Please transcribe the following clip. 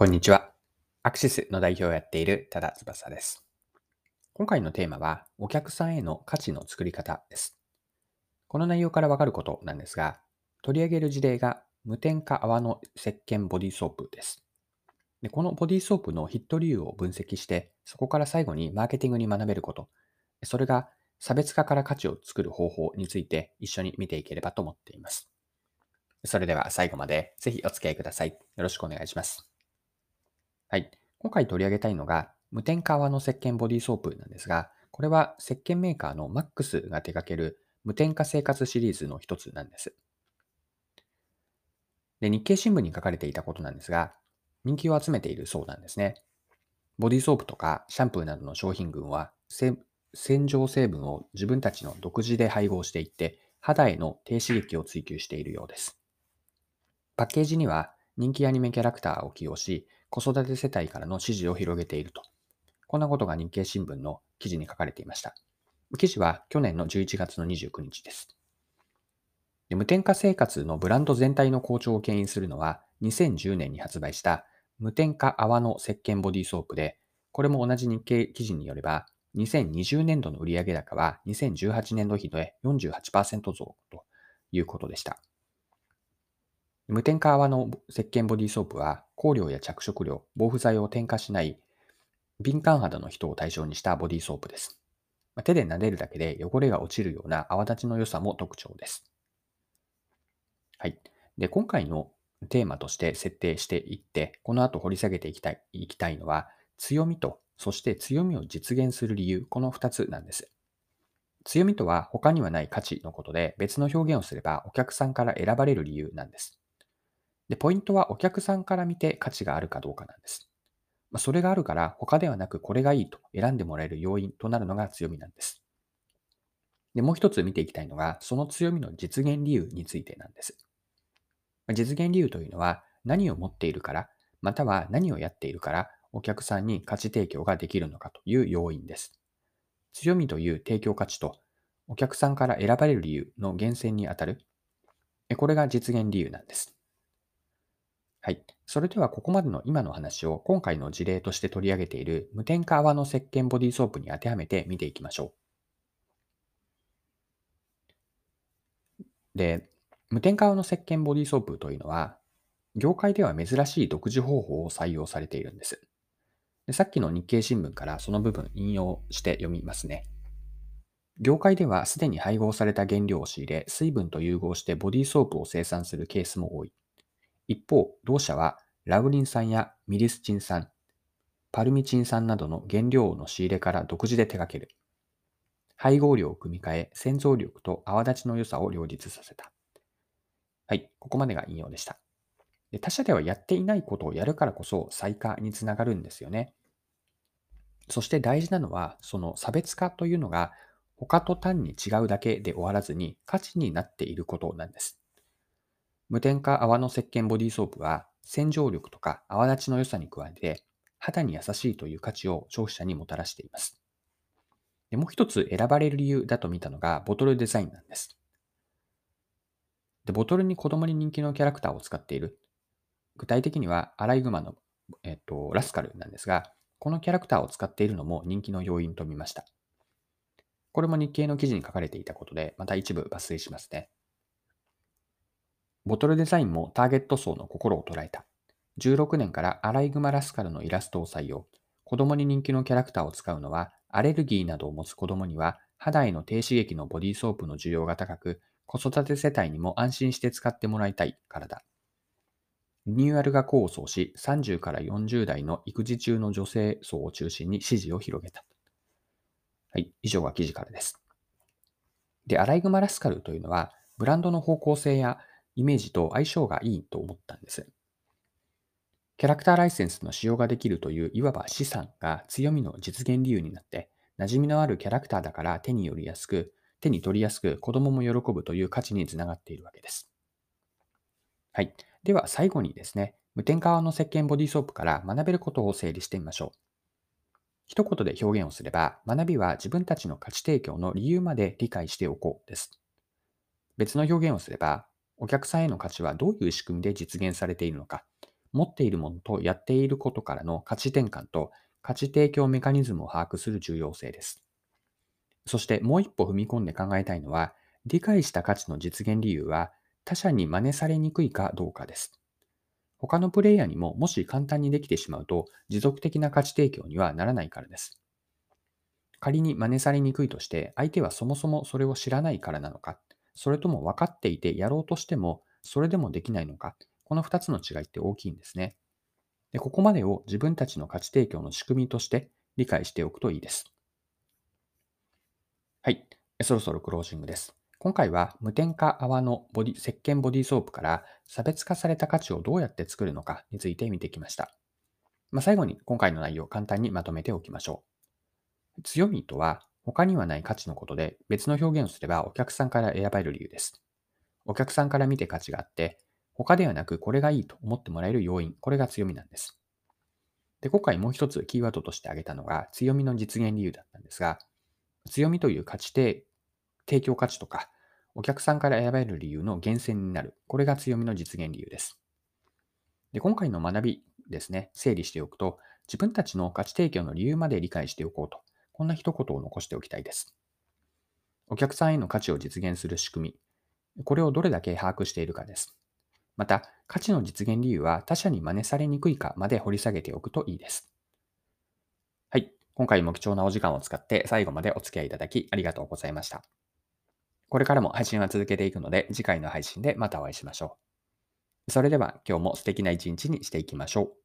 こんにちは。アクシスの代表をやっている多田翼です。今回のテーマは、お客さんへの価値の作り方です。この内容からわかることなんですが、取り上げる事例が無添加泡の石鹸ボディソープです。でこのボディソープのヒット理由を分析して、そこから最後にマーケティングに学べること、それが差別化から価値を作る方法について一緒に見ていければと思っています。それでは最後までぜひお付き合いください。よろしくお願いします。はい。今回取り上げたいのが、無添加泡の石鹸ボディーソープなんですが、これは石鹸メーカーの MAX が手掛ける無添加生活シリーズの一つなんです。で、日経新聞に書かれていたことなんですが、人気を集めているそうなんですね。ボディーソープとかシャンプーなどの商品群は、洗浄成分を自分たちの独自で配合していって、肌への低刺激を追求しているようです。パッケージには人気アニメキャラクターを起用し、子育て世帯からの支持を広げていると。こんなことが日経新聞の記事に書かれていました。記事は去年の11月の29日です。で無添加生活のブランド全体の好調を牽引するのは、2010年に発売した無添加泡の石鹸ボディソープで、これも同じ日経記事によれば、2020年度の売上高は2018年度比で48%増ということでした。無添加泡の石鹸ボディーソープは香料や着色料、防腐剤を添加しない敏感肌の人を対象にしたボディーソープです。手で撫でるだけで汚れが落ちるような泡立ちの良さも特徴です。はい。で、今回のテーマとして設定していって、この後掘り下げていきたいいきたいのは、強みと、そして強みを実現する理由、この2つなんです。強みとは他にはない価値のことで、別の表現をすればお客さんから選ばれる理由なんです。で、ポイントはお客さんから見て価値があるかどうかなんです。まあ、それがあるから他ではなくこれがいいと選んでもらえる要因となるのが強みなんです。で、もう一つ見ていきたいのが、その強みの実現理由についてなんです。ま、実現理由というのは何を持っているから、または何をやっているからお客さんに価値提供ができるのかという要因です。強みという提供価値とお客さんから選ばれる理由の源泉にあたる。これが実現理由なんです。はい。それではここまでの今の話を今回の事例として取り上げている無添加泡の石鹸ボディソープに当てはめて見ていきましょう。で、無添加泡の石鹸ボディソープというのは、業界では珍しい独自方法を採用されているんです。でさっきの日経新聞からその部分引用して読みますね。業界ではすでに配合された原料を仕入れ、水分と融合してボディーソープを生産するケースも多い。一方、同社はラグリン酸やミリスチン酸、パルミチン酸などの原料の仕入れから独自で手掛ける。配合量を組み替え、洗浄力と泡立ちの良さを両立させた。はい、ここまでが引用でした。で他社ではやっていないことをやるからこそ再化につながるんですよね。そして大事なのは、その差別化というのが他と単に違うだけで終わらずに価値になっていることなんです。無添加泡の石鹸ボディーソープは洗浄力とか泡立ちの良さに加えて肌に優しいという価値を消費者にもたらしています。でもう一つ選ばれる理由だと見たのがボトルデザインなんです。でボトルに子供に人気のキャラクターを使っている。具体的にはアライグマの、えっと、ラスカルなんですが、このキャラクターを使っているのも人気の要因と見ました。これも日経の記事に書かれていたことで、また一部抜粋しますね。ボトルデザインもターゲット層の心を捉えた。16年からアライグマラスカルのイラストを採用。子供に人気のキャラクターを使うのは、アレルギーなどを持つ子供には、肌への低刺激のボディーソープの需要が高く、子育て世帯にも安心して使ってもらいたいからだ。リニューアルが構想し、30から40代の育児中の女性層を中心に支持を広げた。はい、以上が記事からです。で、アライグマラスカルというのは、ブランドの方向性やイメージと相性がいいと思ったんです。キャラクターライセンスの使用ができるといういわば資産が強みの実現理由になって、馴染みのあるキャラクターだから手によりやすく、手に取りやすく子供も喜ぶという価値につながっているわけです。はい。では最後にですね、無添加の石鹸ボディーソープから学べることを整理してみましょう。一言で表現をすれば、学びは自分たちの価値提供の理由まで理解しておこうです。別の表現をすれば、お客さんへの価値はどういう仕組みで実現されているのか、持っているものとやっていることからの価値転換と価値提供メカニズムを把握する重要性です。そしてもう一歩踏み込んで考えたいのは、理解した価値の実現理由は他者に真似されにくいかどうかです。他のプレイヤーにももし簡単にできてしまうと持続的な価値提供にはならないからです。仮に真似されにくいとして相手はそもそもそれを知らないからなのか、それとも分かっていてやろうとしてもそれでもできないのか、この2つの違いって大きいんですね。でここまでを自分たちの価値提供の仕組みとして理解しておくといいです。はい。そろそろクロージングです。今回は無添加泡のボディ石鹸ボディーソープから差別化された価値をどうやって作るのかについて見てきました。まあ、最後に今回の内容を簡単にまとめておきましょう。強みとは他にはない価値のことで別の表現をすればお客さんから選ばれる理由です。お客さんから見て価値があって他ではなくこれがいいと思ってもらえる要因、これが強みなんです。で、今回もう一つキーワードとして挙げたのが強みの実現理由だったんですが、強みという価値で提供価値とか、お客さんから選ばれる理由の源泉になる。これが強みの実現理由です。で、今回の学びですね、整理しておくと、自分たちの価値提供の理由まで理解しておこうと、こんな一言を残しておきたいです。お客さんへの価値を実現する仕組み、これをどれだけ把握しているかです。また、価値の実現理由は他者に真似されにくいかまで掘り下げておくといいです。はい。今回も貴重なお時間を使って最後までお付き合いいただきありがとうございました。これからも配信は続けていくので、次回の配信でまたお会いしましょう。それでは今日も素敵な一日にしていきましょう。